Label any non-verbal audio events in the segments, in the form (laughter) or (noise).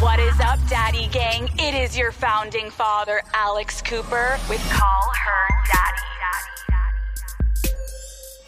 What is up, Daddy Gang? It is your founding father, Alex Cooper, with Call Her Daddy.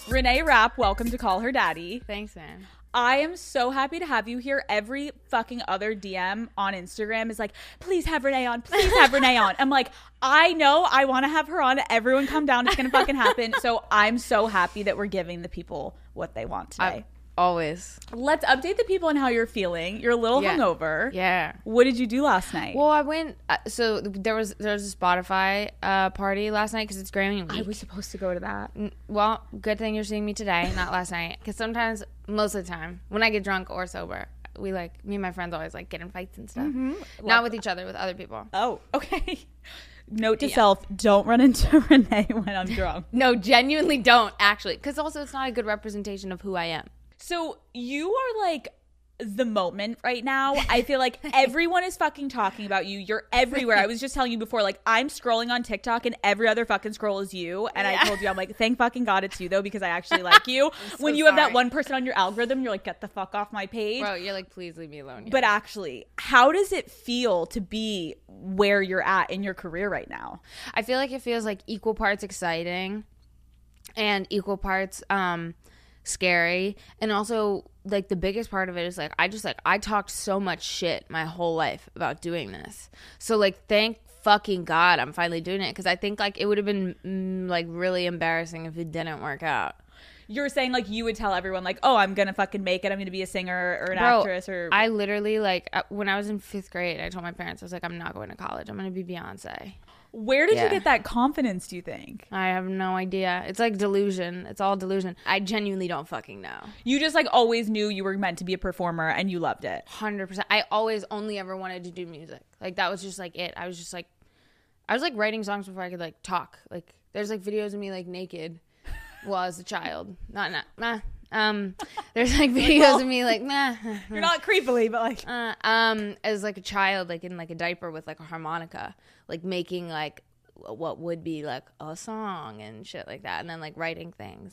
Reneé Rapp, welcome to Call Her Daddy. Thanks, man. I am so happy to have you here. Every fucking other DM on Instagram is like, please have Reneé on, please have Reneé on. I'm like, I know I want to have her on. Everyone come down. It's going to fucking happen. So I'm so happy that we're giving the people what they want today. I, always. Let's update the people on how you're feeling. You're a little Yeah. hungover. Yeah. What did you do last night? Well, I went. Uh, so there was there was a Spotify uh, party last night because it's Grammy week. I was supposed to go to that. N- well, good thing you're seeing me today, not last night. Because sometimes, most of the time, when I get drunk or sober, we like me and my friends always like get in fights and stuff. Not with each other, with other people. Oh, (laughs) okay. Note to self: Don't run into (laughs) Reneé when I'm (laughs) drunk. No, genuinely don't actually, because also it's not a good representation of who I am. So you are like the moment right now. I feel like (laughs) everyone is fucking talking about you. You're everywhere. I was just telling you before, like I'm scrolling on TikTok and every other fucking scroll is you. And I told you, I'm like, thank fucking God it's you though, because I actually like you. (laughs) when you have that one person on your algorithm, you're like, get the fuck off my page. Bro, you're like, please leave me alone. But actually, how does it feel to be where you're at in your career right now? I feel like it feels like equal parts exciting and equal parts um scary and also like the biggest part of it is like I just like I talked so much shit my whole life about doing this. So like thank fucking god I'm finally doing it cuz I think like it would have been mm, like really embarrassing if it didn't work out. You're saying like you would tell everyone like, oh, I'm gonna fucking make it. I'm gonna be a singer or an Bro, actress or I literally like uh, when I was in 5th grade I told my parents I was like I'm not going to college. I'm to be Beyonce. Where did you get that confidence? Do you think I have no idea. It's like delusion. It's all delusion. I genuinely don't fucking know. you just like always knew you were meant to be a performer and you loved it? Hundred percent. I always only ever wanted to do music. Like that was just like it. I was just like, I was like writing songs before I could like talk. Like there's like videos of me like naked, (laughs) well as a child. Not not nah. Um, (laughs) there's like videos of me like nah. (laughs) You're not creepily, but like Uh, um, as like a child, like in like a diaper with like a harmonica, like making like what would be like a song and shit like that, and then like writing things.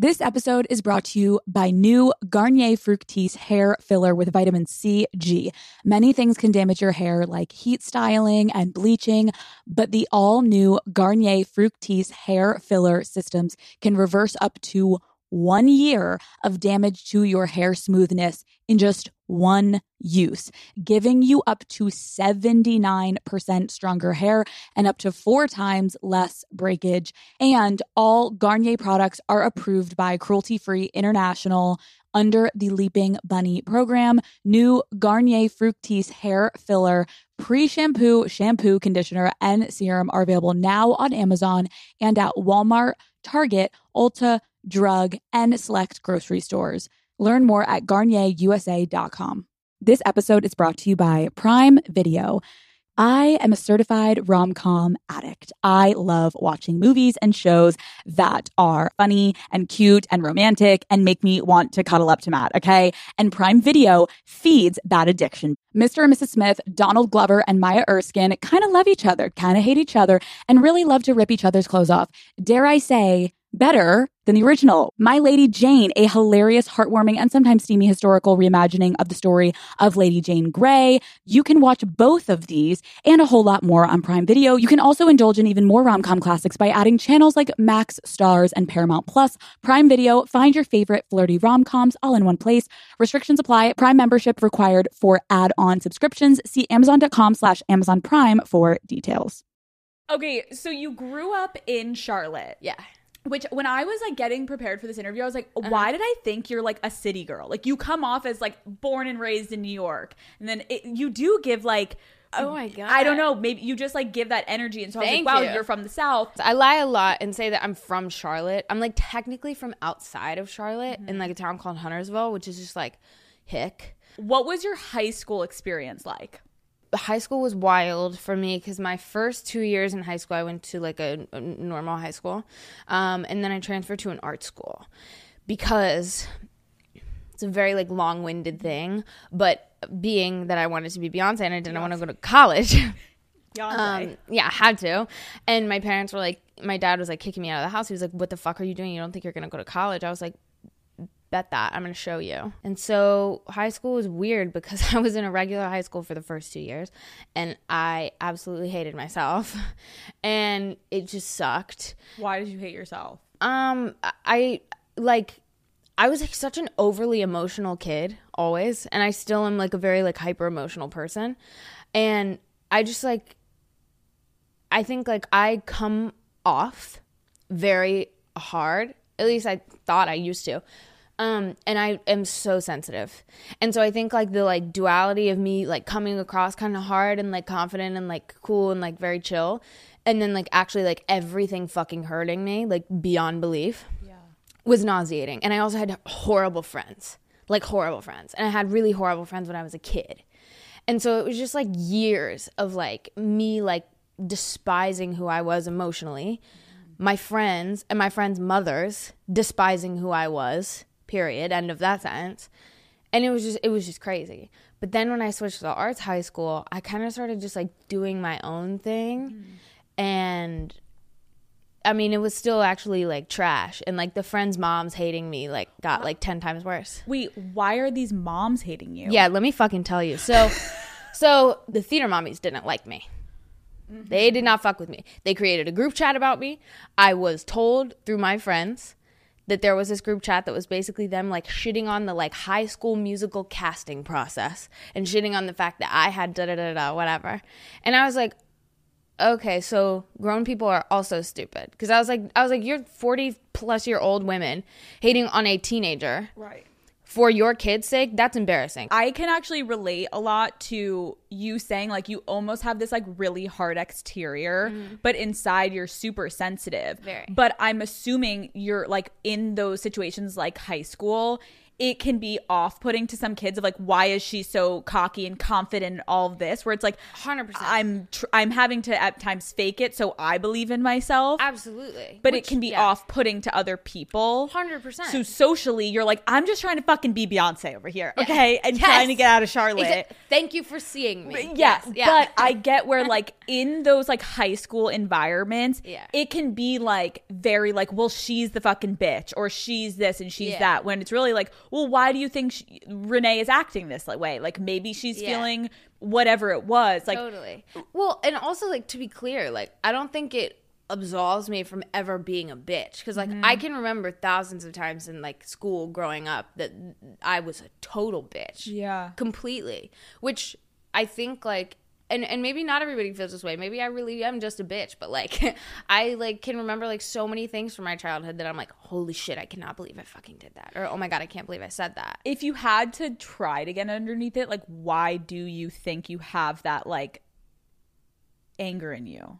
This episode is brought to you by new Garnier Fructis hair filler with vitamin C, G. Many things can damage your hair, like heat styling and bleaching, but the all new Garnier Fructis hair filler systems can reverse up to one year of damage to your hair smoothness in just one use, giving you up to 79% stronger hair and up to four times less breakage. And all Garnier products are approved by Cruelty Free International under the Leaping Bunny program. New Garnier Fructis hair filler, pre shampoo, shampoo, conditioner, and serum are available now on Amazon and at Walmart, Target, Ulta, Drug, and select grocery stores. Learn more at GarnierUSA.com. This episode is brought to you by Prime Video. I am a certified rom com addict. I love watching movies and shows that are funny and cute and romantic and make me want to cuddle up to Matt, okay? And Prime Video feeds that addiction. Mr. and Mrs. Smith, Donald Glover, and Maya Erskine kind of love each other, kind of hate each other, and really love to rip each other's clothes off. Dare I say, better than the original. My Lady Jane, a hilarious, heartwarming, and sometimes steamy historical reimagining of the story of Lady Jane Grey. You can watch both of these and a whole lot more on Prime Video. You can also indulge in even more rom-com classics by adding channels like Max, Starz, and Paramount Plus. Prime Video, find your favorite flirty rom-coms all in one place. Restrictions apply. Prime membership required for add-on subscriptions. See Amazon.com slash Amazon Prime for details. Okay, so you grew up in Charlotte. Yeah. Which when I was like getting prepared for this interview, I was like, Uh-huh. why did I think you're like a city girl? Like you come off as like born and raised in New York. And then it, you do give like Oh my god. I don't know. Maybe you just like give that energy, and so I was like, "Wow, you. you're from the south." I lie a lot and say that I'm from Charlotte. I'm like technically from outside of Charlotte in like a town called Huntersville, which is just like hick. What was your high school experience like? High school was wild for me because my first two years in high school, I went to like a, a normal high school, um, and then I transferred to an art school because it's a very like long-winded thing. But being that I wanted to be Beyonce and I didn't want to go to college, (laughs) um, yeah, I had to. And my parents were like, my dad was like kicking me out of the house. He was like, "What the fuck are you doing? You don't think you're gonna go to college?" I was like, bet that. I'm going to show you. And so high school was weird because (laughs) i was in a regular high school for the first two years and i absolutely hated myself. (laughs) And it just sucked. Why did you hate yourself? um i like i was like such an overly emotional kid always and i still am like a very like hyper emotional person. And i just like i think like i come off very hard. At least i thought i used to um and i am so sensitive. And so i think like the like duality of me like coming across kind of hard and like confident and like cool and like very chill and then like actually like everything fucking hurting me like beyond belief was nauseating. And i also had horrible friends like horrible friends. And i had really horrible friends when i was a kid. And so it was just like years of like me like despising who I was emotionally, my friends and my friends' mothers despising who I was, period, end of that sentence. And it was just it was just crazy. But then when I switched to the arts high school, I kind of started just like doing my own thing mm. and I mean, it was still actually like trash, and like the friends' moms hating me like got like ten times worse. Wait, why are these moms hating you? Yeah, let me fucking tell you. So, (laughs) so the theater mommies didn't like me. They mm-hmm. did not fuck with me. They created a group chat about me. I was told through my friends that there was this group chat that was basically them like shitting on the like high school musical casting process and shitting on the fact that I had da da da da whatever. And I was like, okay, so grown people are also stupid because I was like, I was like, you're forty plus year old women hating on a teenager Right. For your kid's sake. That's embarrassing. I can actually relate a lot to you saying like you almost have this like really hard exterior, mm-hmm. but inside you're super sensitive. Very. But I'm assuming you're like in those situations like high school. It can be off putting to some kids of like, why is she so cocky and confident in all of this? Where it's like, 100%. I'm tr- I'm having to at times fake it so I believe in myself. Absolutely. but it can be off putting to other people. 100%. So socially, you're like, I'm just trying to fucking be Beyonce over here, okay, and trying to get out of Charlotte. Exa- Thank you for seeing me. Yeah, Yes, yeah. but I get where like in those like high school environments, Yeah. it can be like very like, well, she's the fucking bitch, or she's this and she's Yeah. that. When it's really like, well, why do you think she, Reneé is acting this way? Like maybe she's Yeah. feeling whatever it was. Like, totally. Well, and also like to be clear, like I don't think it absolves me from ever being a bitch because like I mm-hmm. can remember thousands of times in like school growing up that I was a total bitch. Yeah. Completely. Which I think like and and maybe not everybody feels this way. Maybe I really am just a bitch, but like (laughs) I like can remember like so many things from my childhood that I'm like, holy shit, I cannot believe I fucking did that, or oh my god, I can't believe I said that. if you had to try to get underneath it, like, why do you think you have that like anger in you?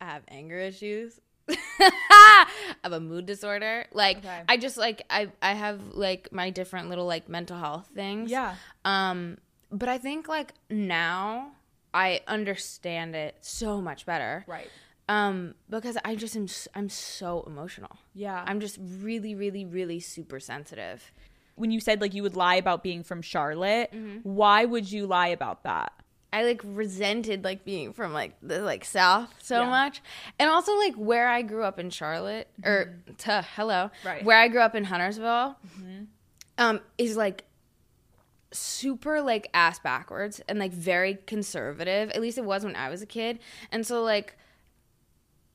I have anger issues. (laughs) I have a mood disorder. Like Okay. I just like I I have like my different little like mental health things. Yeah. Um but I think like now I understand it so much better. Right. Um because I just am I'm so emotional. Yeah. I'm just really really really super sensitive. when you said like you would lie about being from Charlotte, Mm-hmm. why would you lie about that? I like resented like being from like the like South so Yeah. much, and also like where I grew up in Charlotte or mm-hmm. tuh, hello, Right. where I grew up in Huntersville, mm-hmm. um, is like super like ass backwards and like very conservative. At least it was when I was a kid, and so like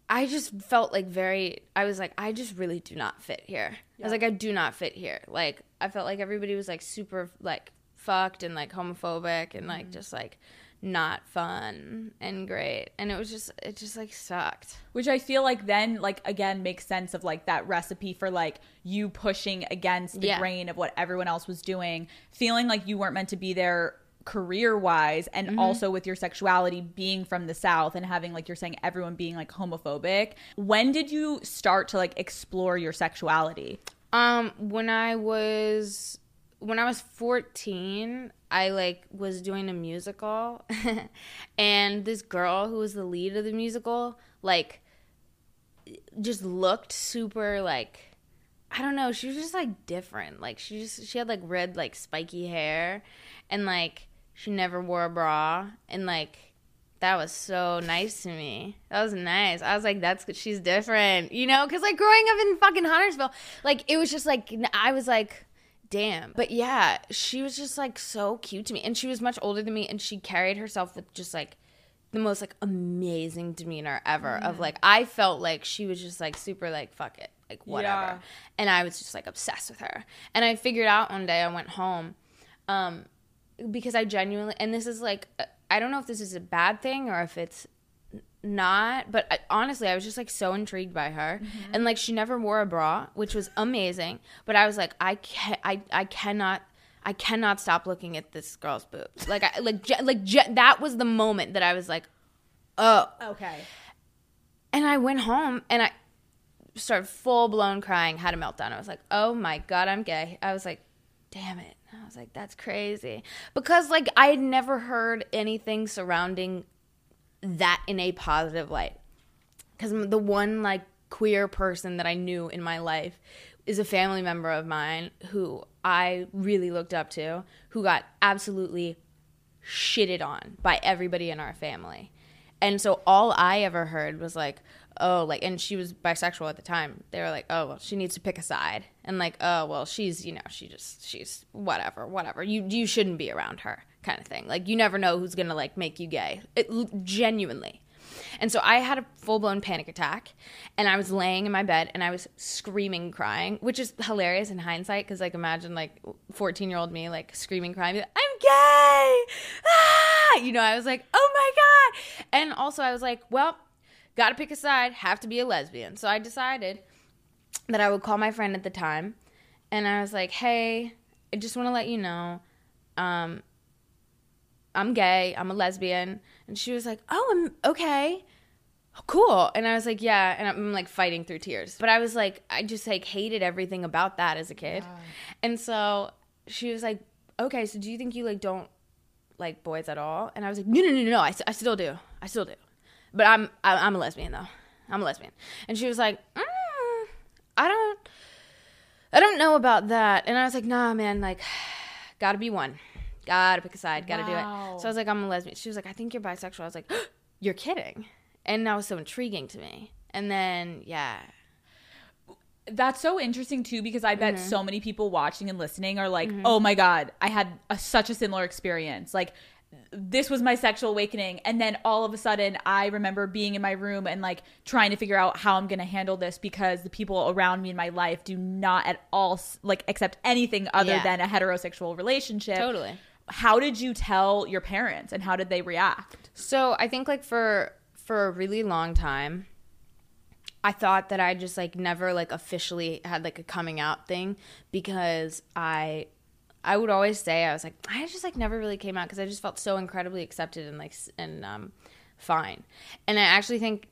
I just felt like very. I was like, I just really do not fit here. I was like, I do not fit here. Like I felt like everybody was like super like fucked and like homophobic and like mm-hmm. just like not fun and great. And it was just it just like sucked. which i feel like then like again makes sense of like that recipe for like you pushing against the Yeah. grain of what everyone else was doing feeling like you weren't meant to be there career wise and Mm-hmm. also with your sexuality being from the south and having like you're saying everyone being like homophobic when did you start to like explore your sexuality Um, when I was when I was 14, I like was doing a musical (laughs) and this girl who was the lead of the musical like just looked super like I don't know, she was just like different. Like she just she had like red like spiky hair and like she never wore a bra and like that was so nice to me. That was nice. I was like, that's. She's different, you know? Because, like, growing up in fucking Huntersville, like, it was just like, I was like, damn. But yeah, she was just like so cute to me. And she was much older than me, and she carried herself with just like the most like amazing demeanor ever. Of like, I felt like she was just like super, like, fuck it, like, whatever. Yeah. And I was just like obsessed with her. And I figured out one day I went home, um, because I genuinely, and this is like, I don't know if this is a bad thing or if it's not, but I, honestly, I was just like so intrigued by her, mm-hmm. and like she never wore a bra, which was amazing. But I was like, I can I I cannot. I cannot stop looking at this girl's boobs. Like, I, like, ge- like ge- that was the moment that I was like, "Oh, okay and I went home and I started full blown crying, had a meltdown. I was like, oh my God, I'm gay. I was like, damn it. I was like, that's crazy. Because, like, I had never heard anything surrounding that in a positive light. Because the one, like, queer person that I knew in my life is a family member of mine who I really looked up to, who got absolutely shitted on by everybody in our family. And so all I ever heard was like, oh, like, and she was bisexual at the time. They were like, oh, well, she needs to pick a side. And like, oh, well, she's, you know, she just, she's whatever, whatever. You, you shouldn't be around her kind of thing. Like, you never know who's going to like make you gay. It, genuinely. And so I had a full blown panic attack and I was laying in my bed and I was screaming, crying, which is hilarious in hindsight because, like, imagine like 14 year old me, like, screaming, crying, I'm gay. Ah! You know, I was like, oh my God. And also, I was like, well, gotta pick a side, have to be a lesbian. So I decided that I would call my friend at the time and I was like, hey, I just want to let you know, um, I'm gay, I'm a lesbian. And she was like, oh, I'm okay. Cool. And I was like, yeah. And I'm like fighting through tears. But I was like, I just like hated everything about that as a kid. And so she was like, okay, so do you think you like don't like boys at all? And I was like, no, no, no, no, I still do. I still do. But I'm, I, I'm a lesbian though. I'm a lesbian. And she was like, mm, I don't, I don't know about that. And I was like, nah, man, like, (sighs) gotta be one. Gotta pick a side. Gotta do it. So I was like, I'm a lesbian. She was like, I think you're bisexual. I was like, you're kidding. And that was so intriguing to me. And then, yeah. That's so interesting too because I bet Mm-hmm. so many people watching and listening are like, "Oh my god, I had a, such a similar experience." Like this was my sexual awakening and then all of a sudden I remember being in my room and like trying to figure out how I'm going to handle this because the people around me in my life do not at all like accept anything other Yeah. than a heterosexual relationship. Totally. How did you tell your parents and how did they react? So I think like for for a really long time, I thought that I just like never like officially had like a coming out thing because I I would always say I was like I just like never really came out because I just felt so incredibly accepted and like and um fine. And I actually think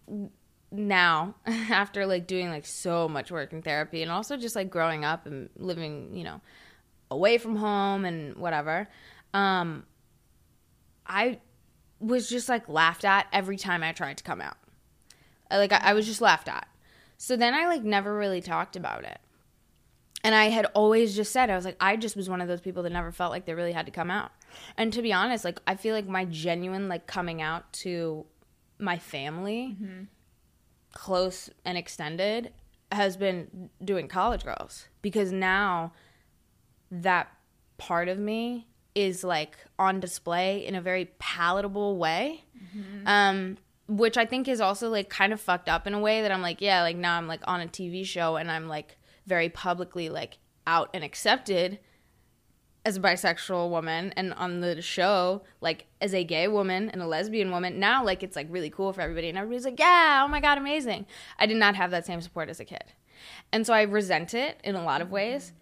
now (laughs) after like doing like so much work in therapy and also just like growing up and living, you know, away from home and whatever, um I was just like laughed at every time I tried to come out. Like I, I was just laughed at. So then I like never really talked about it. And I had always just said I was like I just was one of those people that never felt like they really had to come out. And to be honest, like I feel like my genuine like coming out to my family, close and extended, has been doing college girls because now that part of me is like on display in a very palatable way. Um which i think is also like kind of fucked up in a way that i'm like yeah like now i'm like on a tv show and i'm like very publicly like out and accepted as a bisexual woman and on the show like as a gay woman and a lesbian woman. Now like it's like really cool for everybody and everybody's like yeah oh my god amazing. I did not have that same support as a kid. And so i resent it in a lot of ways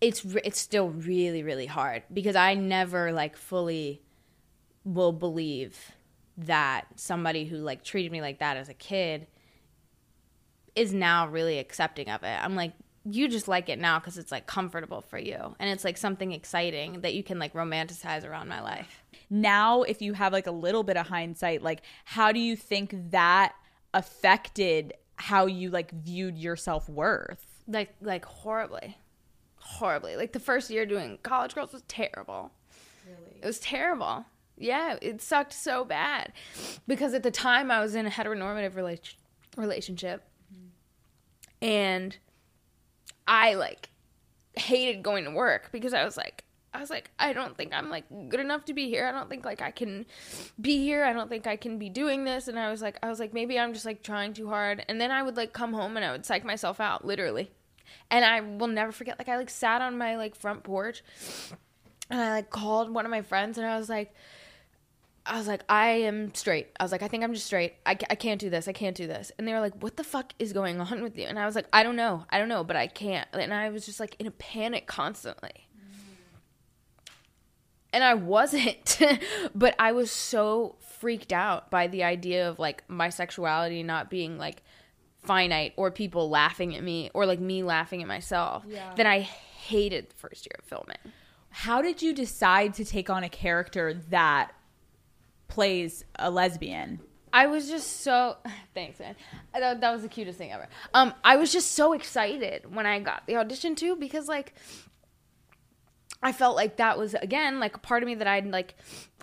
it's it's still really really hard because i never like fully will believe that somebody who like treated me like that as a kid is now really accepting of it. I'm like, you just like it now because it's like comfortable for you and it's like something exciting that you can like romanticize around my life. Now, if you have like a little bit of hindsight, like how do you think that affected how you like viewed your self worth? Like like horribly, horribly. Like the first year doing College Girls was terrible. Really, it was terrible. Yeah, it sucked so bad because at the time I was in a heteronormative rela- relationship mm-hmm. and I like hated going to work because I was like I was like I don't think I'm like good enough to be here. I don't think like I can be here. I don't think I can be doing this and I was like I was like maybe I'm just like trying too hard. And then I would like come home and I would psych myself out literally. And I will never forget like I like sat on my like front porch and I like called one of my friends and I was like I was like, I am straight. I was like, I think I'm just straight. I, I can't do this. I can't do this. And they were like, what the fuck is going on with you? And I was like, I don't know. I don't know, but I can't. And I was just like in a panic constantly. And I wasn't, (laughs) but I was so freaked out by the idea of like my sexuality not being like finite or people laughing at me or like me laughing at myself yeah. that I hated the first year of filming. How did you decide to take on a character that plays a lesbian. I was just so (laughs) thanks, man. That, that was the cutest thing ever. Um, I was just so excited when I got the audition too because like I felt like that was again like a part of me that I'd like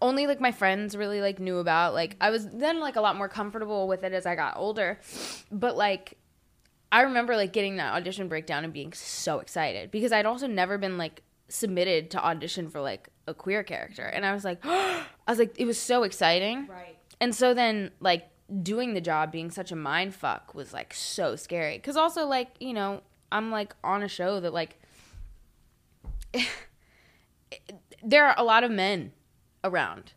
only like my friends really like knew about. Like I was then like a lot more comfortable with it as I got older, but like I remember like getting that audition breakdown and being so excited because I'd also never been like submitted to audition for like a queer character. And i was like (gasps) i was like it was so exciting. Right. And so then like doing the job being such a mind fuck was like so scary. Because also like you know i'm like on a show that like (laughs) there are a lot of men around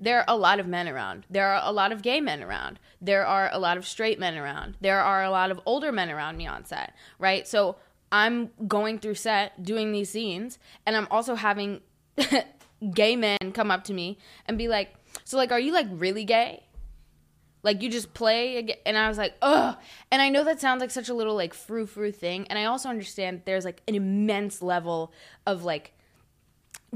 there are a lot of men around. There are a lot of gay men around. There are a lot of straight men around. There are a lot of older men around me on set, right? So I'm going through set doing these scenes, and I'm also having (laughs) gay men come up to me and be like, "So like, are you like really gay? Like you just play?" And I was like, "Ugh." And I know that sounds like such a little like frou frou thing, and I also understand there's like an immense level of like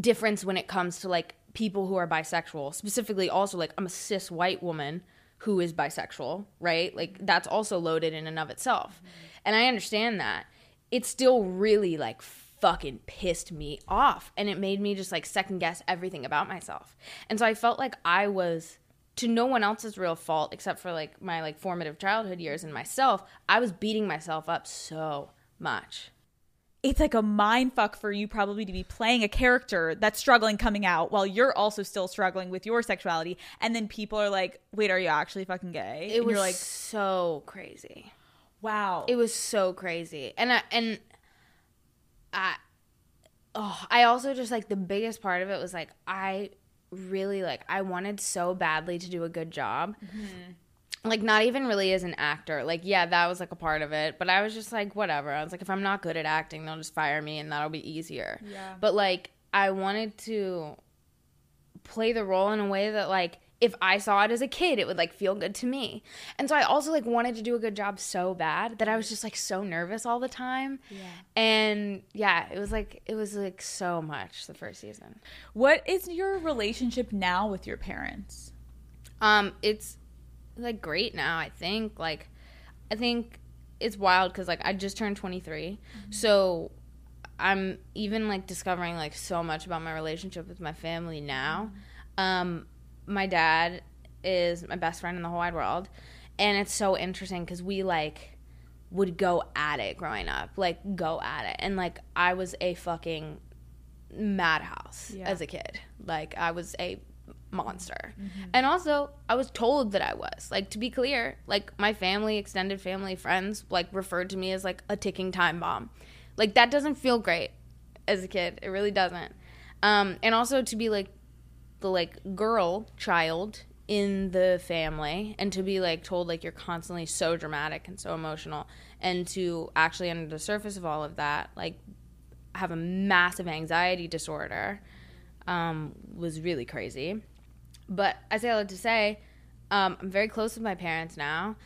difference when it comes to like people who are bisexual. Specifically, also like I'm a cis white woman who is bisexual, right? Like that's also loaded in and of itself, mm-hmm. and I understand that it still really like fucking pissed me off and it made me just like second guess everything about myself. And so I felt like I was to no one else's real fault except for like my like formative childhood years and myself, I was beating myself up so much. It's like a mind fuck for you probably to be playing a character that's struggling coming out while you're also still struggling with your sexuality and then people are like, "Wait, are you actually fucking gay?" It and was you're like, so crazy. Wow. It was so crazy. And I and I oh, I also just like the biggest part of it was like I really like I wanted so badly to do a good job. Mm-hmm. Like not even really as an actor. Like yeah, that was like a part of it, but I was just like whatever. I was like if I'm not good at acting, they'll just fire me and that'll be easier. Yeah. But like I wanted to play the role in a way that like if I saw it as a kid, it would like feel good to me. And so I also like wanted to do a good job so bad that I was just like so nervous all the time. Yeah. And yeah, it was like it was like so much the first season. What is your relationship now with your parents? Um it's like great now, I think. Like I think it's wild cuz like I just turned 23. Mm-hmm. So I'm even like discovering like so much about my relationship with my family now. Mm-hmm. Um my dad is my best friend in the whole wide world, and it's so interesting because we like would go at it growing up, like go at it, and like I was a fucking madhouse yeah. as a kid. Like I was a monster. Mm-hmm. And also, I was told that I was. Like to be clear, like my family, extended family, friends like referred to me as like a ticking time bomb. Like that doesn't feel great as a kid. It really doesn't. Um, and also to be like the like girl child in the family and to be like told like you're constantly so dramatic and so emotional and to actually under the surface of all of that like have a massive anxiety disorder um, was really crazy but as i that to say um, i'm very close with my parents now.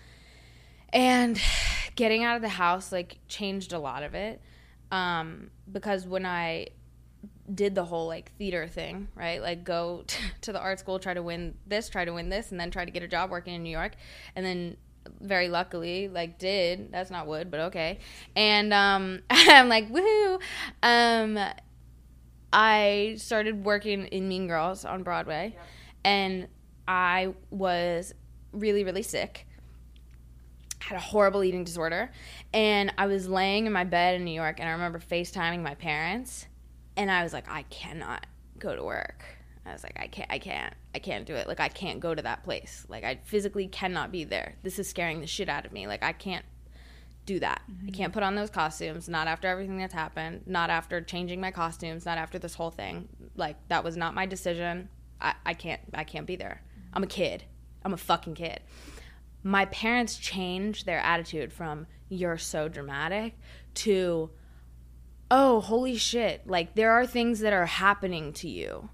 And (sighs) getting out of the house like changed a lot of it. Um, because when i did the whole like theater thing, right? Like go (laughs) t- to the art school, try to win this, try to win this, and then try to get a job working in New York, and then very luckily like did. That's not wood but okay. And um (laughs) i'm like woohoo! Um i started working in mean girls on broadway and i was really really sick had a horrible eating disorder and i was laying in my bed in new york and i remember facetiming my parents and I was like, I cannot go to work. I was like, I can't, I can't, I can't do it. Like, I can't go to that place. Like, I physically cannot be there. This is scaring the shit out of me. Like, I can't do that. I mm-hmm. can't put on those costumes. Not after everything that's happened. Not after changing my costumes. Not after this whole thing. Like, that was not my decision. I, I can't, I can't be there. I'm a kid. I'm a fucking kid. My parents changed their attitude from "you're so dramatic" to oh, holy shit, like there are things that are happening to you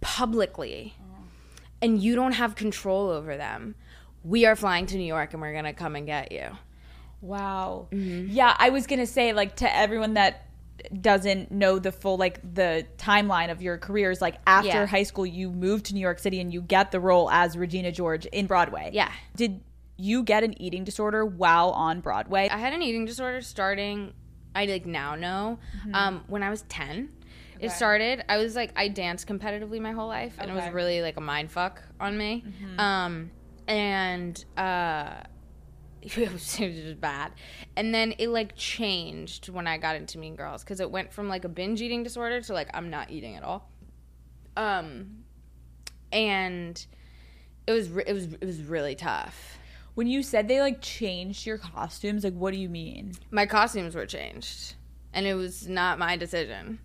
publicly and you don't have control over them. We are flying to New York and we're going to come and get you. Wow. Mm-hmm. Yeah, I was gonna say like to everyone that doesn't know the full like the timeline of your careers like after Yeah. high school you moved to new york city and you get the role as regina george in broadway Yeah. did you get an eating disorder while on broadway I had an eating disorder starting, I like now know, um, when I was 10. It started, I was like, I danced competitively my whole life, and it was really like a mind fuck on me. Um, and, uh, (laughs) it was, it was (laughs) just bad. And then it like changed when I got into Mean Girls because it went from like a binge eating disorder to like I'm not eating at all. Um, and it was it was it was really tough. when you said they like changed your costumes like what do you mean My costumes were changed, and it was not my decision.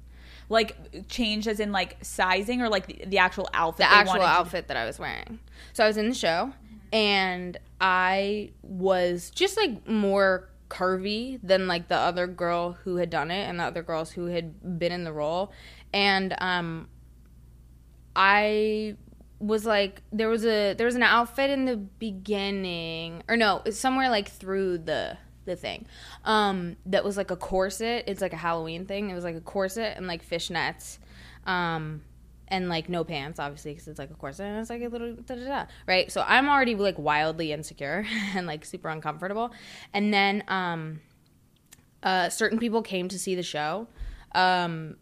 like changed as in like sizing or like the, the actual outfit The actual outfit that I was wearing. So I was in the show, and I was just like more curvy than like the other girl who had done it and the other girls who had been in the role. And um i was like there was a there was an outfit in the beginning or no somewhere like through the the thing um that was like a corset. It's like a halloween thing. It was like a corset and like fishnets um and like no pants obviously because it's like a corset and it's like a little da da da right so i'm already like wildly insecure (laughs) and like super uncomfortable and then um uh certain people came to see the show um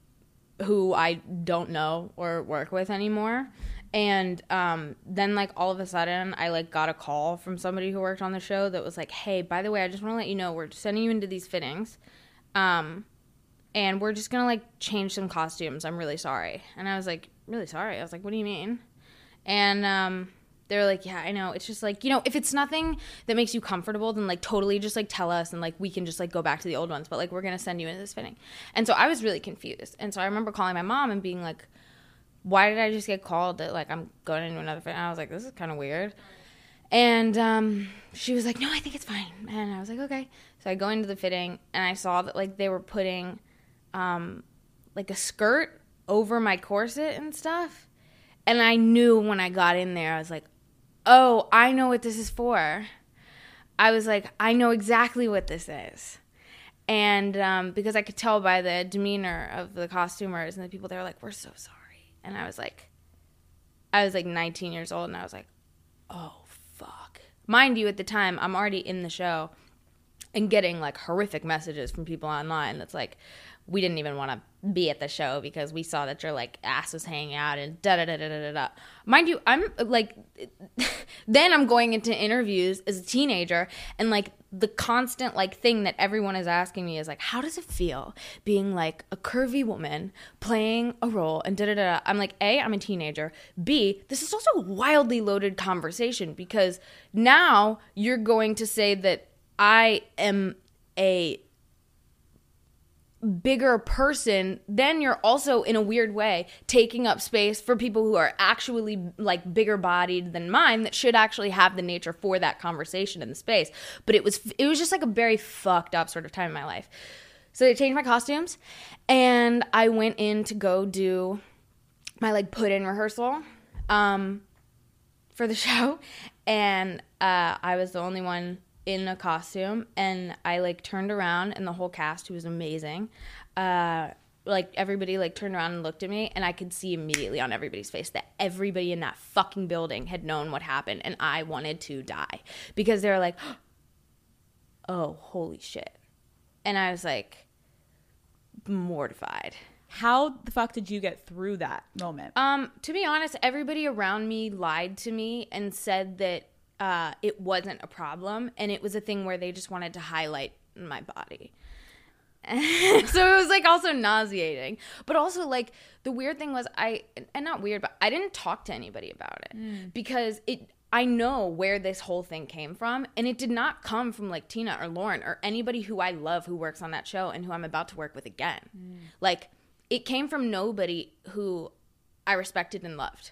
who I don't know or work with anymore. And um, then, like, all of a sudden, I like got a call from somebody who worked on the show that was like, "Hey, by the way, I just want to let you know we're sending you into these fittings, um, and we're just gonna like change some costumes. I'm really sorry." And I was like, "Really sorry?" I was like, "What do you mean?" And um, they were like, "Yeah, I know. It's just like you know, if it's nothing that makes you comfortable, then like totally just like tell us, and like we can just like go back to the old ones. But like we're gonna send you into this fitting." And so I was really confused. And so I remember calling my mom and being like, "Why did I just get called that like I'm going into another fitting?" And I was like, "This is kind of weird." And um, she was like, "No, I think it's fine." And I was like, "Okay." So I go into the fitting and I saw that like they were putting um, like a skirt over my corset and stuff. And I knew when I got in there, I was like, oh, I know what this is for. I was like, I know exactly what this is. And um, because I could tell by the demeanor of the costumers and the people, they were like, we're so sorry. And I was like, I was like 19 years old and I was like, oh, fuck. Mind you, at the time, I'm already in the show and getting like horrific messages from people online that's like we didn't even want to be at the show because we saw that your like ass was hanging out and da da da da da da. Mind you, I'm like, (laughs) then I'm going into interviews as a teenager and like the constant like thing that everyone is asking me is like, how does it feel being like a curvy woman playing a role and da da da? da. I'm like, a, I'm a teenager. B, this is also a wildly loaded conversation because now you're going to say that I am a bigger person, then you're also in a weird way taking up space for people who are actually like bigger bodied than mine that should actually have the nature for that conversation in the space. But it was it was just like a very fucked up sort of time in my life. So they changed my costumes and I went in to go do my like put in rehearsal um for the (laughs) show and uh I was the only one in a costume and I like turned around and the whole cast who was amazing. Uh like everybody like turned around and looked at me and I could see immediately on everybody's face that everybody in that fucking building had known what happened and I wanted to die. Because they were like (gasps) oh holy shit. And I was like mortified. How the fuck did you get through that moment? um, to be honest, everybody around me lied to me and said that uh, it wasn't a problem, and it was a thing where they just wanted to highlight my body. (laughs) so it was like also nauseating, but also like the weird thing was I and not weird, but I didn't talk to anybody about it because it. I know where this whole thing came from, and it did not come from like Tina or Lauren or anybody who I love who works on that show and who I'm about to work with again. Like it came from nobody who I respected and loved.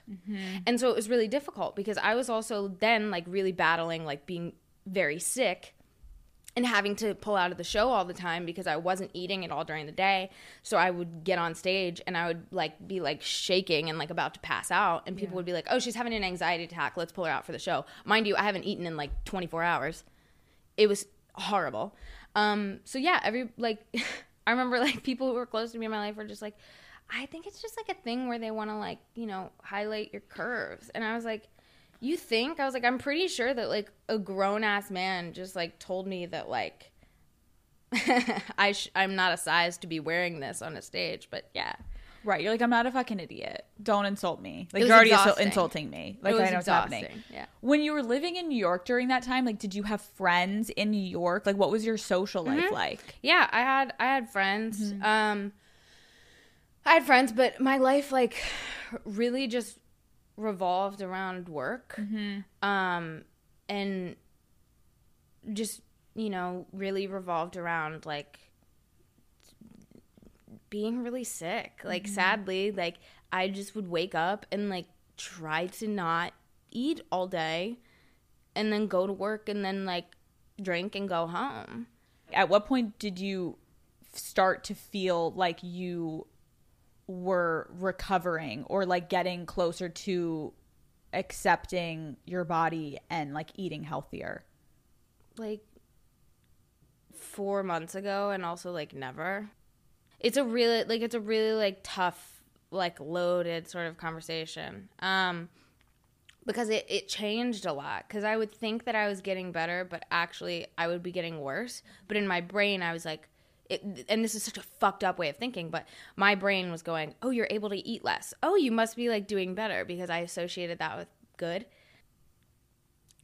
And so it was really difficult because I was also then like really battling like being very sick and having to pull out of the show all the time because I wasn't eating at all during the day. So I would get on stage and I would like be like shaking and like about to pass out and people would be like, "Oh, she's having an anxiety attack. Let's pull her out for the show." Mind you, I haven't eaten in like 24 hours. It was horrible. Um so yeah, every like (laughs) I remember like people who were close to me in my life were just like, I think it's just like a thing where they want to like, you know, highlight your curves. And I was like, you think? I was like, I'm pretty sure that like a grown ass man just like told me that like (laughs) I sh- I'm not a size to be wearing this on a stage, but yeah. right. You're like, I'm not a fucking idiot. Don't insult me. Like you're already insul- exhausting. insulting me. Like I know what's happening. Yeah. When you were living in New York during that time, like did you have friends in New York? Like what was your social Mm-hmm. life like? Yeah, I had I had friends. Um I had friends, but my life like really just revolved around work. Um and just, you know, really revolved around like being really sick. Like sadly, like I just would wake up and like try to not eat all day and then go to work and then like drink and go home. At what point did you start to feel like you were recovering or like getting closer to accepting your body and like eating healthier? like four months ago and also like never. It's a really like it's a really like tough like loaded sort of conversation. Um because it, it changed a lot. Because i would think that i was getting better but actually i would be getting worse. But in my brain i was like it, and this is such a fucked up way of thinking but my brain was going oh you're able to eat less oh you must be like doing better because i associated that with good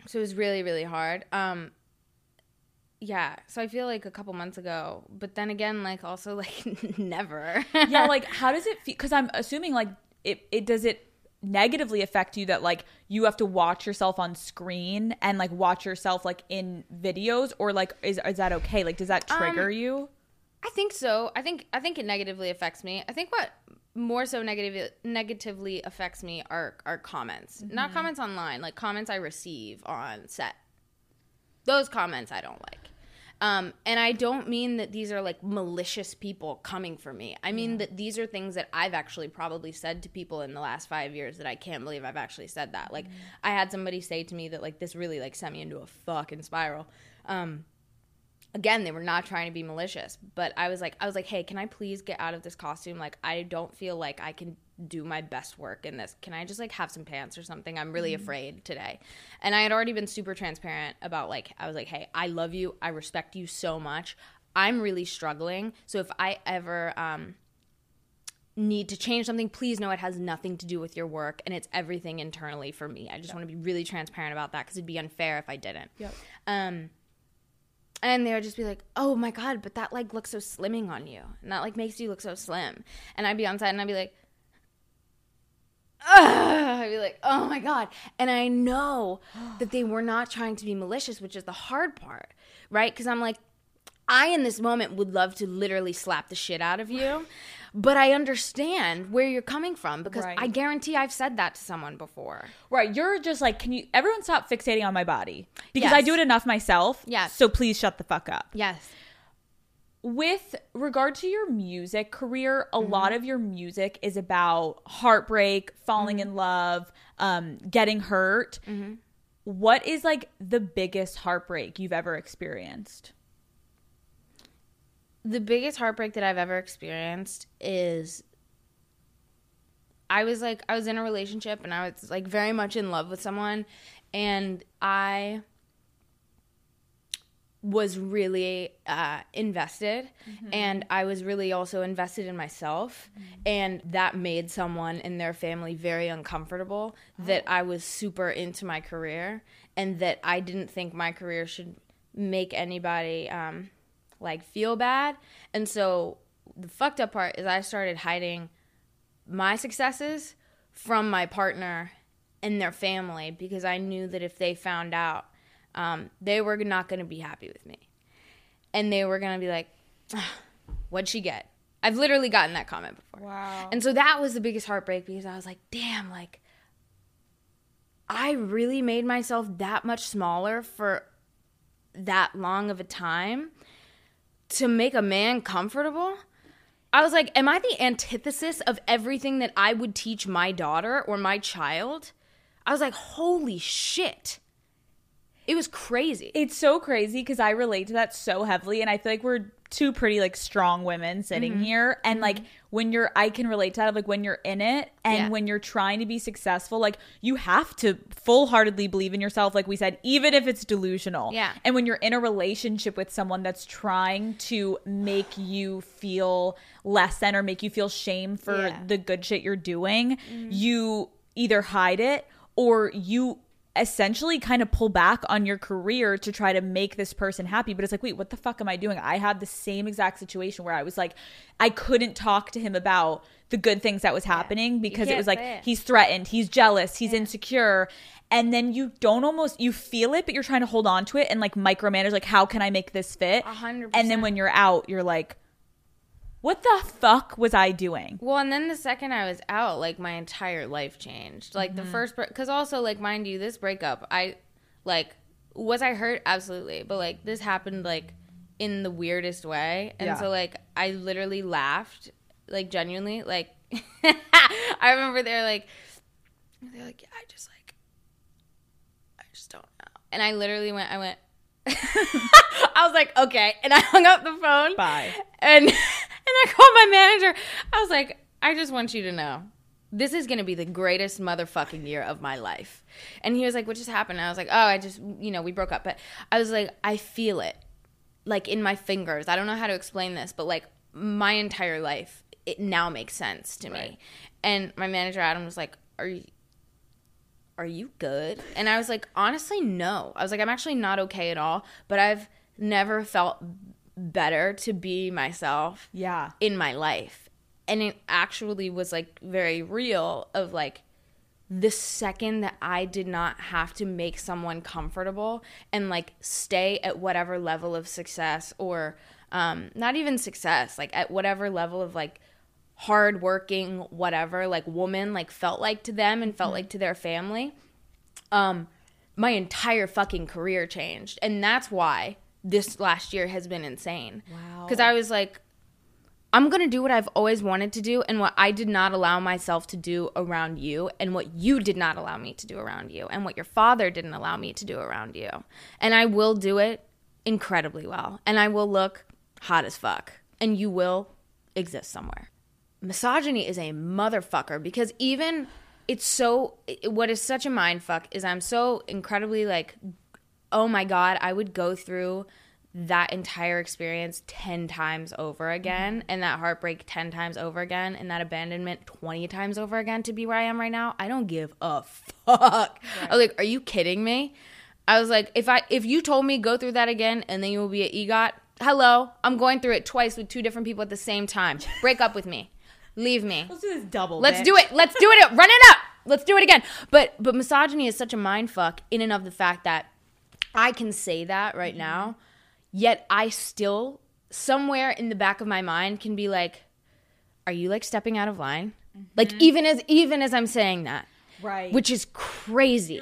so it was really really hard um yeah so i feel like a couple months ago but then again like also (laughs) like never yeah, like (laughs) how does it feel? Because I'm assuming like it, it does it negatively affect you that like you have to watch yourself on screen and like watch yourself like in videos or like is is that okay? Like does that trigger you? I think so. I think i think it negatively affects me. I think what more so negative negatively affects me are are comments. Not comments online like comments i receive on set. Those comments i don't like. Um, and I don't mean that these are like malicious people coming for me. I mean that these are things that I've actually probably said to people in the last five years that I can't believe I've actually said that. Like I had somebody say to me that like this really like sent me into a fucking spiral. Um, again they were not trying to be malicious but i was like i was like hey can i please get out of this costume? Like i don't feel like i can do my best work in this. Can i just like have some pants or something? I'm really afraid today. And i had already been super transparent about like i was like hey i love you. I respect you so much. I'm really struggling. So if i ever um need to change something please know it has nothing to do with your work and it's everything internally for me. I just want to be really transparent about that because it'd be unfair if i didn't. Um and they would just be like, "Oh my god, but that like looks so slimming on you, and that like makes you look so slim." And I'd be on set, and I'd be like, Ugh! I'd be like, "Oh my god!" And I know that they were not trying to be malicious, which is the hard part, right? Because I'm like, I in this moment would love to literally slap the shit out of you. But I understand where you're coming from because Right. I guarantee I've said that to someone before. Right. You're just like, can you, everyone stop fixating on my body? Because I do it enough myself. Yes. So please shut the fuck up. Yes. With regard to your music career, a lot Mm-hmm. of your music is about heartbreak, falling in love, um, getting hurt. Mm-hmm. What is like the biggest heartbreak you've ever experienced? The biggest heartbreak that I've ever experienced is I was like I was in a relationship and I was like very much in love with someone and I was really uh, invested and I was really also invested in myself and that made someone in their family very uncomfortable that I was super into my career and that I didn't think my career should make anybody um, like feel bad and so the fucked up part is I started hiding my successes from my partner and their family because I knew that if they found out, um, they were not going to be happy with me. And they were going to be like, "Ah, what'd she get? I've literally gotten that comment before. Wow. And so that was the biggest heartbreak because I was like, damn, like, I really made myself that much smaller for that long of a time to make a man comfortable. I was like, am I the antithesis of everything that I would teach my daughter or my child? I was like, holy shit. It was crazy. It's so crazy because I relate to that so heavily, and I feel like we're two pretty like strong women sitting Mm-hmm. here, and like when you're, I can relate to that. Like when you're in it, and Yeah. when you're trying to be successful, like you have to full heartedly believe in yourself. Like we said, even if it's delusional. Yeah. And when you're in a relationship with someone that's trying to make you feel less than or make you feel shame for Yeah. Mm-hmm. the good shit you're doing, you either hide it or you essentially kind of pull back on your career to try to make this person happy but it's like wait what the fuck am i doing? I had the same exact situation where i was like i couldn't talk to him about the good things that was happening because it was like it. he's threatened he's jealous he's insecure. And then you don't almost you feel it but you're trying to hold on to it and like micromanage like how can i make this fit? A hundred and then when you're out you're like what the fuck was i doing Well, and then the second I was out, like my entire life changed. Like the mm-hmm. first, because also, like, mind you, this breakup, I, like, was I hurt? Absolutely. But, like, this happened, like, in the weirdest way. And Yeah. so, like, I literally laughed, like, genuinely. Like, (laughs) I remember they're like, they're like, yeah, I just, like, I just don't know. And I literally went, I went, (laughs) I was like, okay. And I hung up the phone bye and (laughs) (laughs) I called my manager. I was like, I just want you to know. This is going to be the greatest motherfucking year of my life. And he was like, What just happened? And I was like, Oh, I just, you know, we broke up. But I was like, I feel it like in my fingers. I don't know how to explain this, but like my entire life, it now makes sense to me. And my manager, Adam, was like, Are you, are you good? And I was like, honestly, no. I was like, I'm actually not okay at all, but I've never felt better to be myself yeah. in my life. And it actually was like very real of like the second that I did not have to make someone comfortable and like stay at whatever level of success or um not even success, like at whatever level of like hardworking whatever like woman like felt like to them and felt like to their family um my entire fucking career changed. And that's why this last year has been insane. Wow. because i was like i'm gonna do what i've always wanted to do and what i did not allow myself to do around you and what you did not allow me to do around you and what your father didn't allow me to do around you. And i will do it incredibly well. And i will look hot as fuck. And you will exist somewhere. Misogyny is a motherfucker because even it's so what is such a mind fuck is I'm so incredibly like oh my god I would go through that entire experience 10 times over again and that heartbreak 10 times over again and that abandonment 20 times over again to be where I am right now I don't give a fuck I was like are you kidding me I was like if I if you told me go through that again and then you will be at EGOT hello I'm going through it twice with two different people at the same time break up with me leave me let's do this double Let's bitch. do it. Let's do it. Run it up. Let's do it again. But but misogyny is such a mind fuck in and of the fact that I can say that right mm-hmm. now. Yet I still somewhere in the back of my mind can be like, are you like stepping out of line? Like mm-hmm. even as even as I'm saying that. Right. Which is crazy.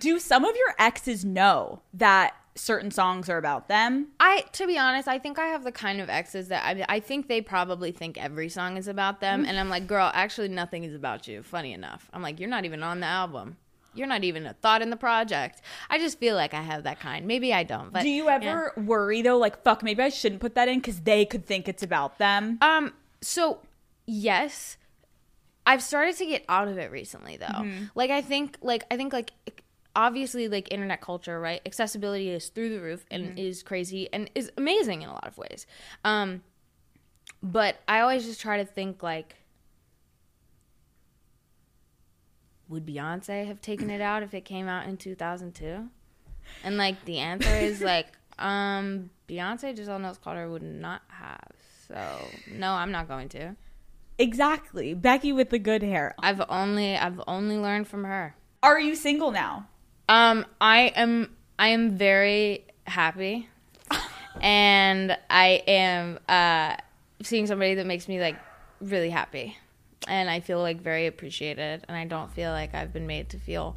Do some of your exes know that certain songs are about them? I, to be honest, I think I have the kind of exes that I, I think they probably think every song is about them, and I'm like, girl, actually, nothing is about you. Funny enough, I'm like, you're not even on the album. You're not even a thought in the project. I just feel like I have that kind. Maybe I don't. But Do you ever worry though, like, fuck, maybe I shouldn't put that in because they could think it's about them? Um. So yes, I've started to get out of it recently, though. Mm-hmm. Like I think, like I think, like obviously, like internet culture, right? Accessibility is through the roof and Mm-hmm. is crazy and is amazing in a lot of ways. Um. But I always just try to think like. Would Beyonce have taken it out if it came out in 2002? And like the answer is (laughs) like, um, Beyonce Giselle Knowles Carter would not have. So no, I'm not going to. Exactly. Becky with the good hair. I've only I've only learned from her. Are you single now? Um, I am I am very happy, (laughs) and I am uh seeing somebody that makes me like really happy, and I feel like very appreciated, and I don't feel like I've been made to feel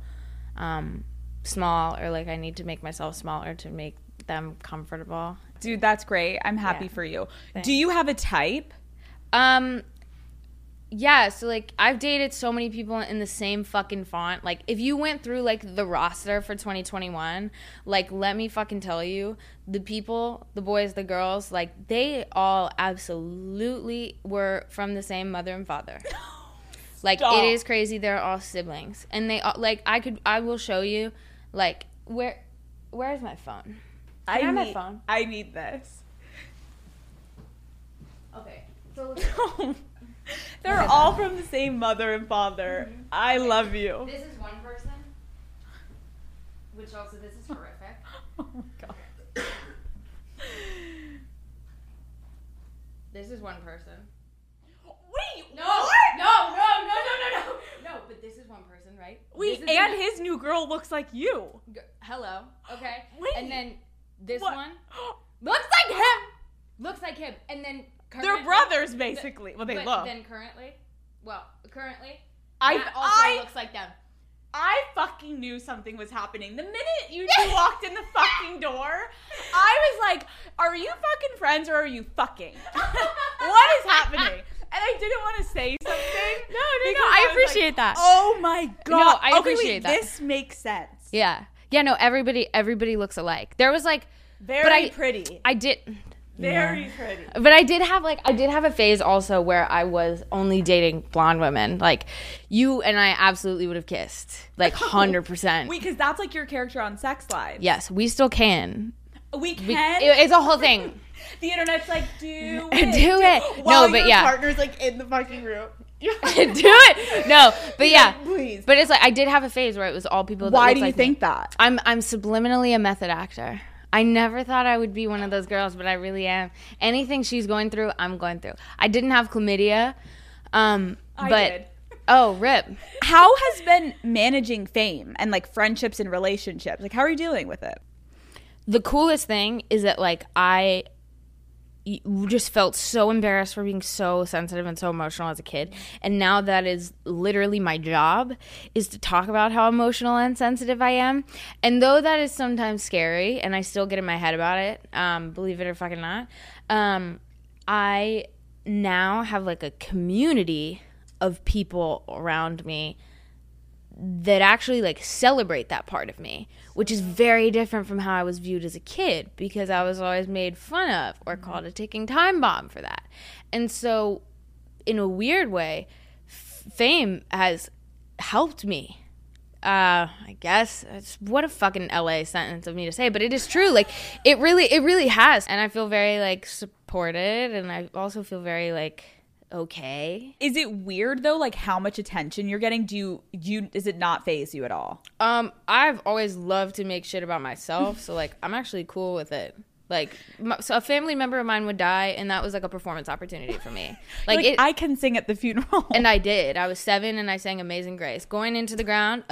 um small or like I need to make myself smaller to make them comfortable. Dude, that's great. I'm happy Yeah. for you. Do you have a type? Um yeah, so like I've dated so many people in the same fucking font. Like if you went through like the roster for 2021, like let me fucking tell you, the people, the boys, the girls, like they all absolutely were from the same mother and father. (laughs) Like Stop. it is crazy. They're all siblings, and they all, like I could I will show you, like where where's my phone? I, have my need, phone? I need this. Okay, so (laughs) (laughs) They're all from the same mother and father. Mm-hmm. I love you. This is one person, which also this is horrific. (laughs) Oh my god. (coughs) This is one person. Wait, No, what? no, no, no, no, no, no, no. But this is one person, right? Wait, and an- his new girl looks like you. G- hello. Okay. (gasps) Wait. And then this What? one (gasps) looks like him. Looks like him. And then They're brothers, basically. Well, they look. Then currently, well, currently, I- that also I- looks like them. I fucking knew something was happening. The minute you two (laughs) walked in the fucking door, I was like, are you fucking friends or are you fucking? (laughs) what is happening? And I didn't want to say something. (laughs) No, no, no, because I was like, appreciate that. Oh my god. No, I Okay, appreciate wait, that. This makes sense. Yeah. Yeah, no, everybody everybody looks alike. There was like Very but I, pretty. I did. Very pretty. But I did have like I did have a phase also where I was only dating blonde women. Like you and I absolutely would have kissed. Like (laughs) hundred percent. Because that's like your character on Sex Live. Yes, we still can. We We- can. it- it's a whole thing. (laughs) the internet's like, do (laughs) Do it. it. While No, but your yeah. partner's like in the fucking room. Do it. No, but yeah. please. But it's like I did have a phase where it was all people. That Why do you like me. think that? I'm I'm subliminally a method actor. I never thought I would be one of those girls, but I really am. Anything she's going through, I'm going through. I didn't have chlamydia, um, I but did. oh, rip. How has been managing fame and like friendships and relationships? Like, how are you dealing with it? The coolest thing is that like I y- just felt so embarrassed for being so sensitive and so emotional as a kid. And now that is literally my job is to talk about how emotional and sensitive i am. And though that is sometimes scary and i still get in my head about it um, believe it or fucking not um, i now have like a community of people around me that actually like celebrate that part of me, which is very different from how I was viewed as a kid because I was always made fun of or called a ticking time bomb for that. And so, in a weird way, f- fame has helped me. Uh, I guess it's what a fucking LA sentence of me to say, but it is true. Like it really, it really has, and I feel very like supported, and I also feel very like okay. Is it weird though, like how much attention you're getting? Do you, do you does it not phase you at all? Um, I've always loved to make shit about myself, so like I'm actually cool with it. Like, m- so a family member of mine would die, and that was like a performance opportunity for me. (laughs) Like, Like, it, I can sing at the funeral. and I did. I was seven, and I sang "Amazing Grace." Going into the ground,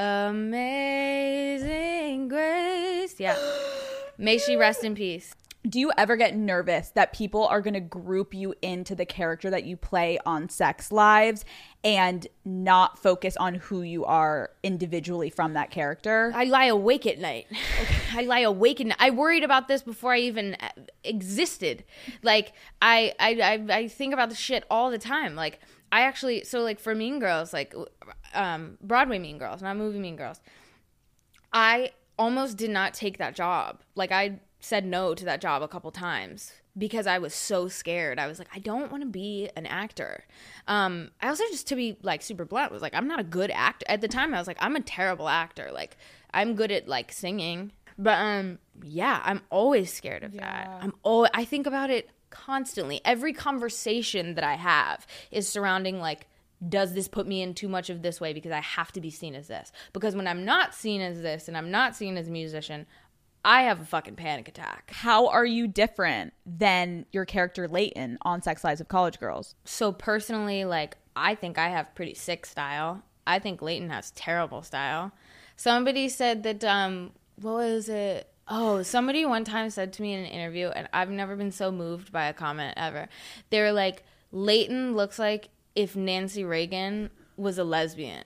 "Amazing Grace." Yeah. (gasps) May she rest in peace. Do you ever get nervous that people are going to group you into the character that you play on Sex Lives and not focus on who you are individually from that character? I lie awake at night. (laughs) I lie awake and. I worried about this before I even uh, existed. Like I, I, I, I think about the shit all the time. Like I actually, so like for Mean Girls, like um, Broadway Mean Girls, not movie Mean Girls. I almost did not take that job. Like I said no to that job a couple times because I was so scared. I was like, I don't want to be an actor. Um, I also just to be like super blunt was like, I'm not a good actor. At the time, I was like, I'm a terrible actor. Like I'm good at like singing, but um, yeah, I'm always scared of that. I'm all I think about it constantly. Every conversation that I have is surrounding like does this put me in too much of this way because I have to be seen as this? Because when I'm not seen as this and I'm not seen as a musician, I have a fucking panic attack. How are you different than your character Leighton on Sex Lives of College Girls? So personally, like I think I have pretty sick style. I think Leighton has terrible style. Somebody said that um what was it? Oh, somebody one time said to me in an interview, and I've never been so moved by a comment ever. They were like, Leighton looks like if Nancy Reagan was a lesbian.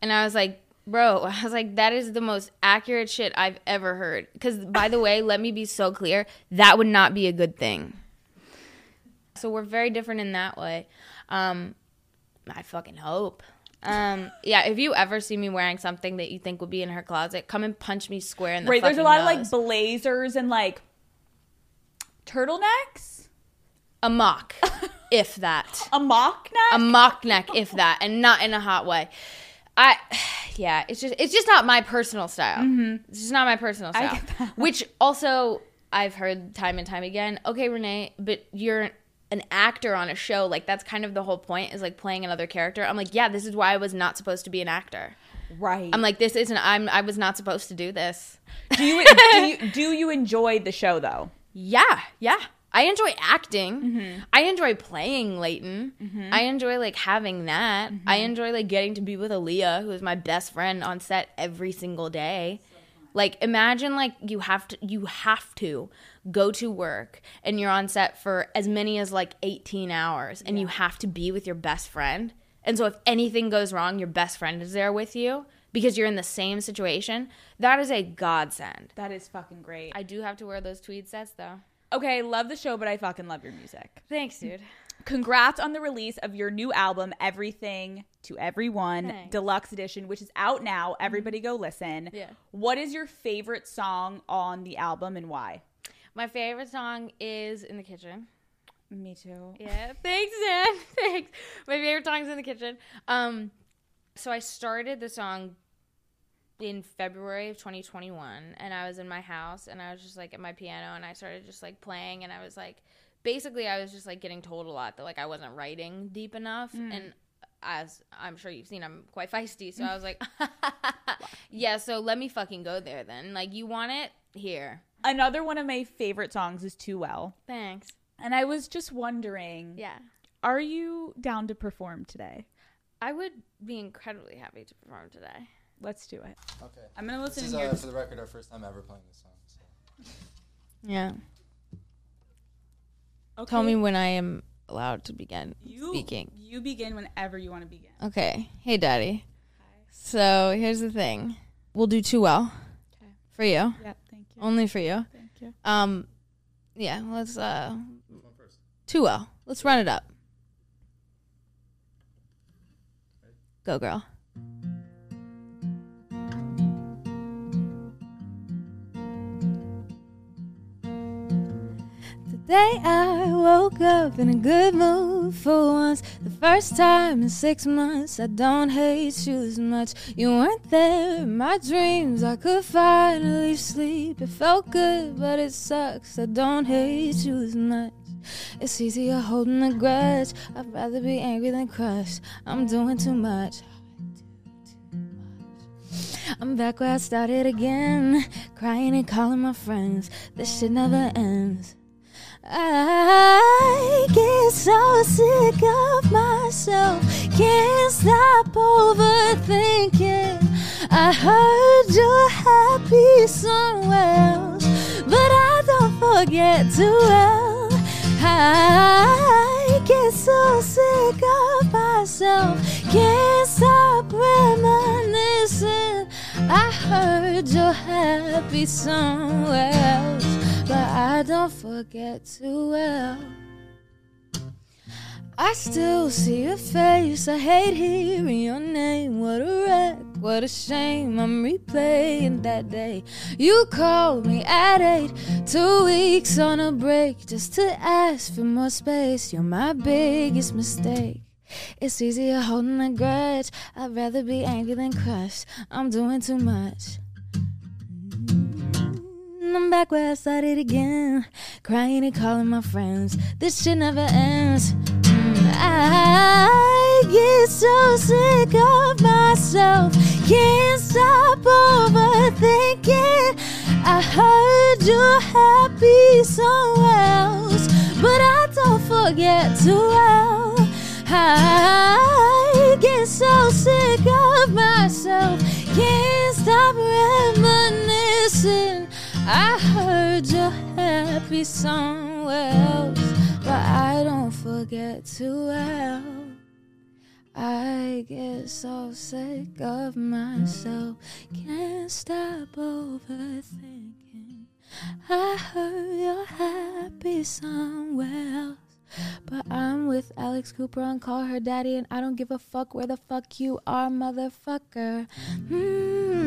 And I was like, bro, (laughs) I was like, that is the most accurate shit I've ever heard. Because, by the way, let me be so clear that would not be a good thing. So we're very different in that way. Um, I fucking hope. Um, yeah, if you ever see me wearing something that you think would be in her closet, come and punch me square in the right, there's a lot of like blazers and like turtlenecks, a mock, (laughs) if that. a mock neck. a mock neck if that and not in a hot way i yeah it's just it's just not my personal style. Mm-hmm. It's just not my personal style. (laughs) which also i've heard time and time again okay Reneé but you're an actor on a show. Like that's kind of the whole point is like playing another character. I'm like yeah this is why i was not supposed to be an actor. Right. i'm like this isn't i'm i was not supposed to do this. Do you do you (laughs) do you enjoy the show though? Yeah, yeah. I enjoy acting. Mm-hmm. I enjoy playing Leighton. Mm-hmm. I enjoy like having that. I mm-hmm. enjoy like getting to be with Alyah, who is my best friend on set every single day. Like imagine like you have to you have to go to work and you're on set for as many as like 18 hours and you have to be with your best friend. And so if anything goes wrong, your best friend is there with you because you're in the same situation. That is a godsend. That is fucking great. I do have to wear those tweed sets though. Okay, love the show, but I fucking love your music. Thanks, dude. congrats on the release of your new album, Everything to Everyone Thanks. Deluxe Edition, which is out now. Everybody go listen. Mm-hmm. Yeah. What is your favorite song on the album and why? My favorite song is In the Kitchen. Me too. Yeah, thanks, Dan. (laughs) thanks. My favorite song's in the kitchen. Um, so I started the song in February of 2021, and I was in my house, and I was just like at my piano, and I started just like playing, and I was like, basically, I was just like getting told a lot that like I wasn't writing deep enough, mm. and as I'm sure you've seen, I'm quite feisty, so I was like, (laughs) (laughs) yeah, so let me fucking go there then. Like, you want it here? Another one of my favorite songs is Too Well. Thanks. And I was just wondering, Yeah. are you down to perform today? I would be incredibly happy to perform today. Let's do it. Okay. I'm gonna listen This is, and hear. uh, for the record, our first time ever playing this song. So. Yeah. okay. Tell me when I am allowed to begin you, speaking. You begin whenever you want to begin. Okay. Hey, Daddy. Hi. So here's the thing. We'll do too well Okay. for you. Yeah, thank you. Only for you. Thank you. Um, yeah. Let's uh, too well. Let's run it up. Go, girl. Today I woke up in a good mood for once. The first time in six months. I don't hate you as much. You weren't there in my dreams. I could finally sleep. It felt good, but it sucks. I don't hate you as much. It's easier holding a grudge. I'd rather be angry than crushed. I'm doing too much. I'm back where I started again, crying and calling my friends. This shit never ends. I get so sick of myself, can't stop overthinking. I heard you're happy somewhere else, but I don't forget too well. I get so sick of myself, can't stop reminiscing. I heard you're happy somewhere else, but I don't forget too well. I still see your face. I hate hearing your name. What a wreck, what a shame. I'm replaying that day. You called me at eight, two weeks on a break, just to ask for more space. You're my biggest mistake. It's easier holding a grudge. I'd rather be angry than crushed. I'm doing too much. Mm, I'm back where I started again, crying and calling my friends. This shit never ends. Mm, I get so sick of myself, can't stop overthinking. I heard you're happy somewhere else, but I don't forget too well. I get so sick of myself, can't stop reminiscing. I heard you're happy somewhere else, but I don't forget too well. I get so sick of myself, can't stop overthinking. I heard you're happy somewhere else. But I'm with Alex Cooper and call her daddy, and I don't give a fuck where the fuck you are, motherfucker. Mm.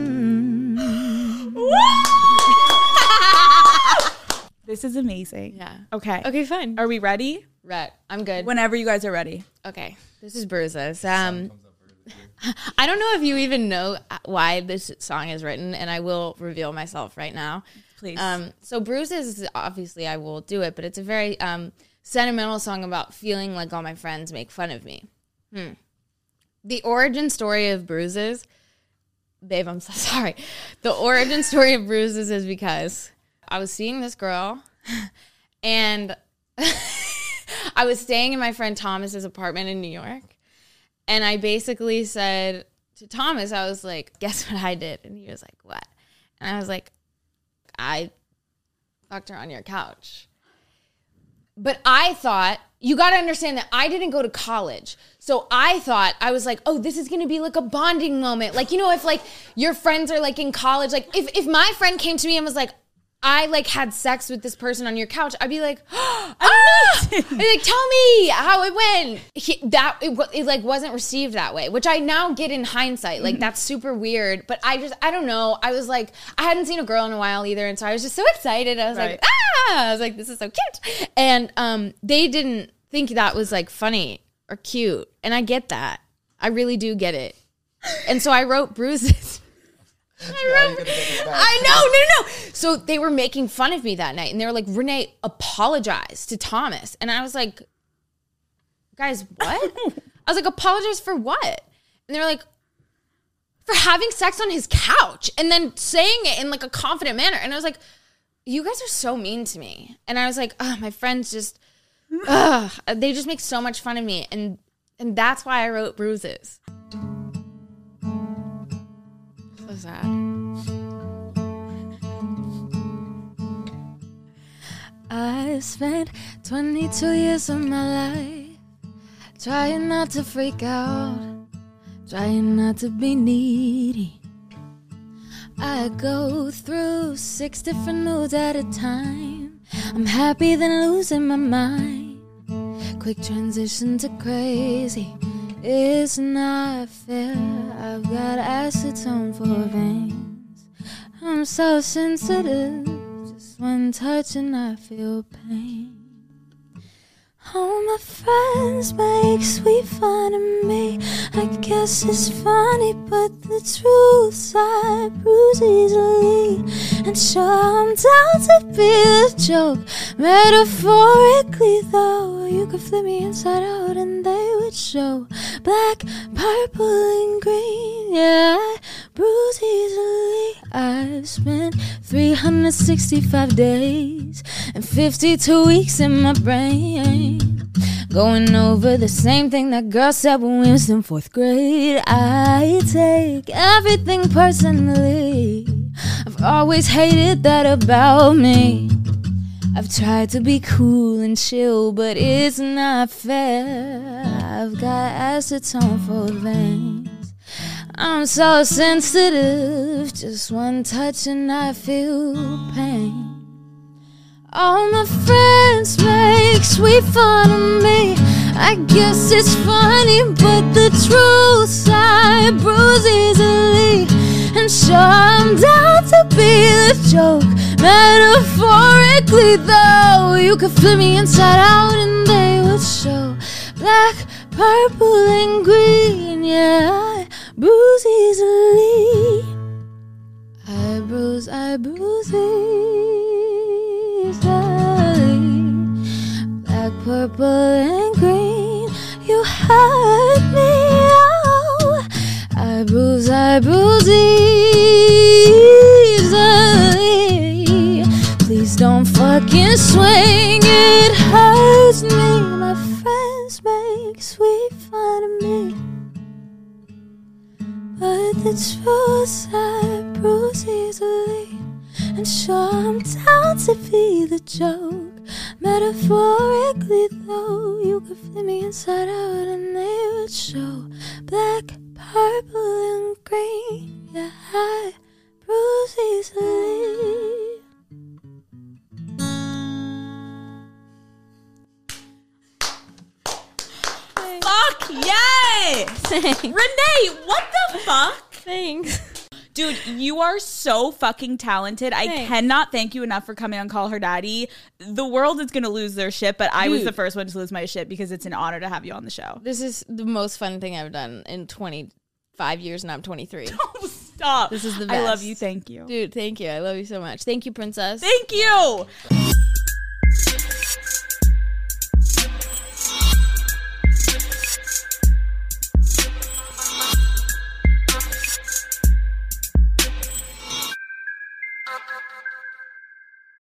This is amazing. Yeah. Okay. Okay, fine. Are we ready? Right. I'm good. Whenever you guys are ready. Okay. This is Bruises. Um, (laughs) I don't know if you even know why this song is written, and I will reveal myself right now. Please. Um, so Bruises, obviously, I will do it, but it's a very um, sentimental song about feeling like all my friends make fun of me. Hmm. The origin story of Bruises, babe, I'm so (laughs) sorry. The origin story of Bruises is because I was seeing this girl, (laughs) and (laughs) I was staying in my friend Thomas's apartment in New York. And I basically said to Thomas, I was like, guess what I did? And he was like, what? And I was like, I fucked her on your couch. But I thought, you got to understand that I didn't go to college. So I thought, I was like, oh, this is going to be like a bonding moment. Like, you know, if like your friends are like in college, like if, if my friend came to me and was like, I like had sex with this person on your couch, I'd be like, (gasps) ah! I'd be like, tell me how it went. He, that it, it like wasn't received that way, which I now get in hindsight. Like that's super weird. But I just I don't know. I was like, I hadn't seen a girl in a while either, and so I was just so excited. I was Right. like, ah! I was like, this is so cute. And um, they didn't think that was like funny or cute, and I get that. I really do get it. And so I wrote (laughs) bruises. (laughs) I I know, no, no. So they were making fun of me that night, and they were like, "Reneé, apologize to Thomas." And I was like, "Guys, what?" (laughs) I was like, "Apologize for what?" And they were like, "For having sex on his couch," and then saying it in like a confident manner. And I was like, "You guys are so mean to me." And I was like, "Oh, my friends just, (laughs) ugh, they just make so much fun of me," and and that's why I wrote bruises. So sad. I spent 22 years of my life trying not to freak out, trying not to be needy. I go through six different moods at a time. I'm happy then losing my mind. Quick transition to crazy. It's not fair. I've got acetone for veins. I'm so sensitive. Just one touch and I feel pain. All my friends make sweet fun of me. I guess it's funny, but the truth I bruise easily. And sure, I'm down to be joke. Metaphorically, though, you could flip me inside out and they would show black, purple, and green. Yeah, bruise easily. I've spent 365 days and 52 weeks in my brain. Going over the same thing that girl said when we was in fourth grade. I take everything personally. I've always hated that about me. I've tried to be cool and chill, but it's not fair. I've got acetone for veins. I'm so sensitive, just one touch and I feel pain. All my friends make sweet fun of me. I guess it's funny, but the truth I bruise easily. And sure, I'm down to be the joke. Metaphorically, though, you could flip me inside out and they would show black, purple, and green. Yeah, bruise easily. I bruise, I bruise easily. Black, purple, and green. You hurt me. Oh, I bruise, I bruise easily. Please don't fucking swing. It hurts me. My friends make sweet fun of me. But the truth I bruise easily. And sure, I'm down to be the joke. Metaphorically, though, you could flip me inside out and they would show black, purple, and green. Yeah, I bruise easily. Fuck yes! Reneé, what the fuck? Thanks. Dude, you are so fucking talented. I Thanks. cannot thank you enough for coming on Call Her Daddy. The world is going to lose their shit, but I was Dude. the first one to lose my shit because it's an honor to have you on the show. This is the most fun thing I've done in 25 years, and I'm 23. (laughs) Stop. This is the best. I love you. Thank you. Dude, thank you. I love you so much. Thank you, princess. Thank you.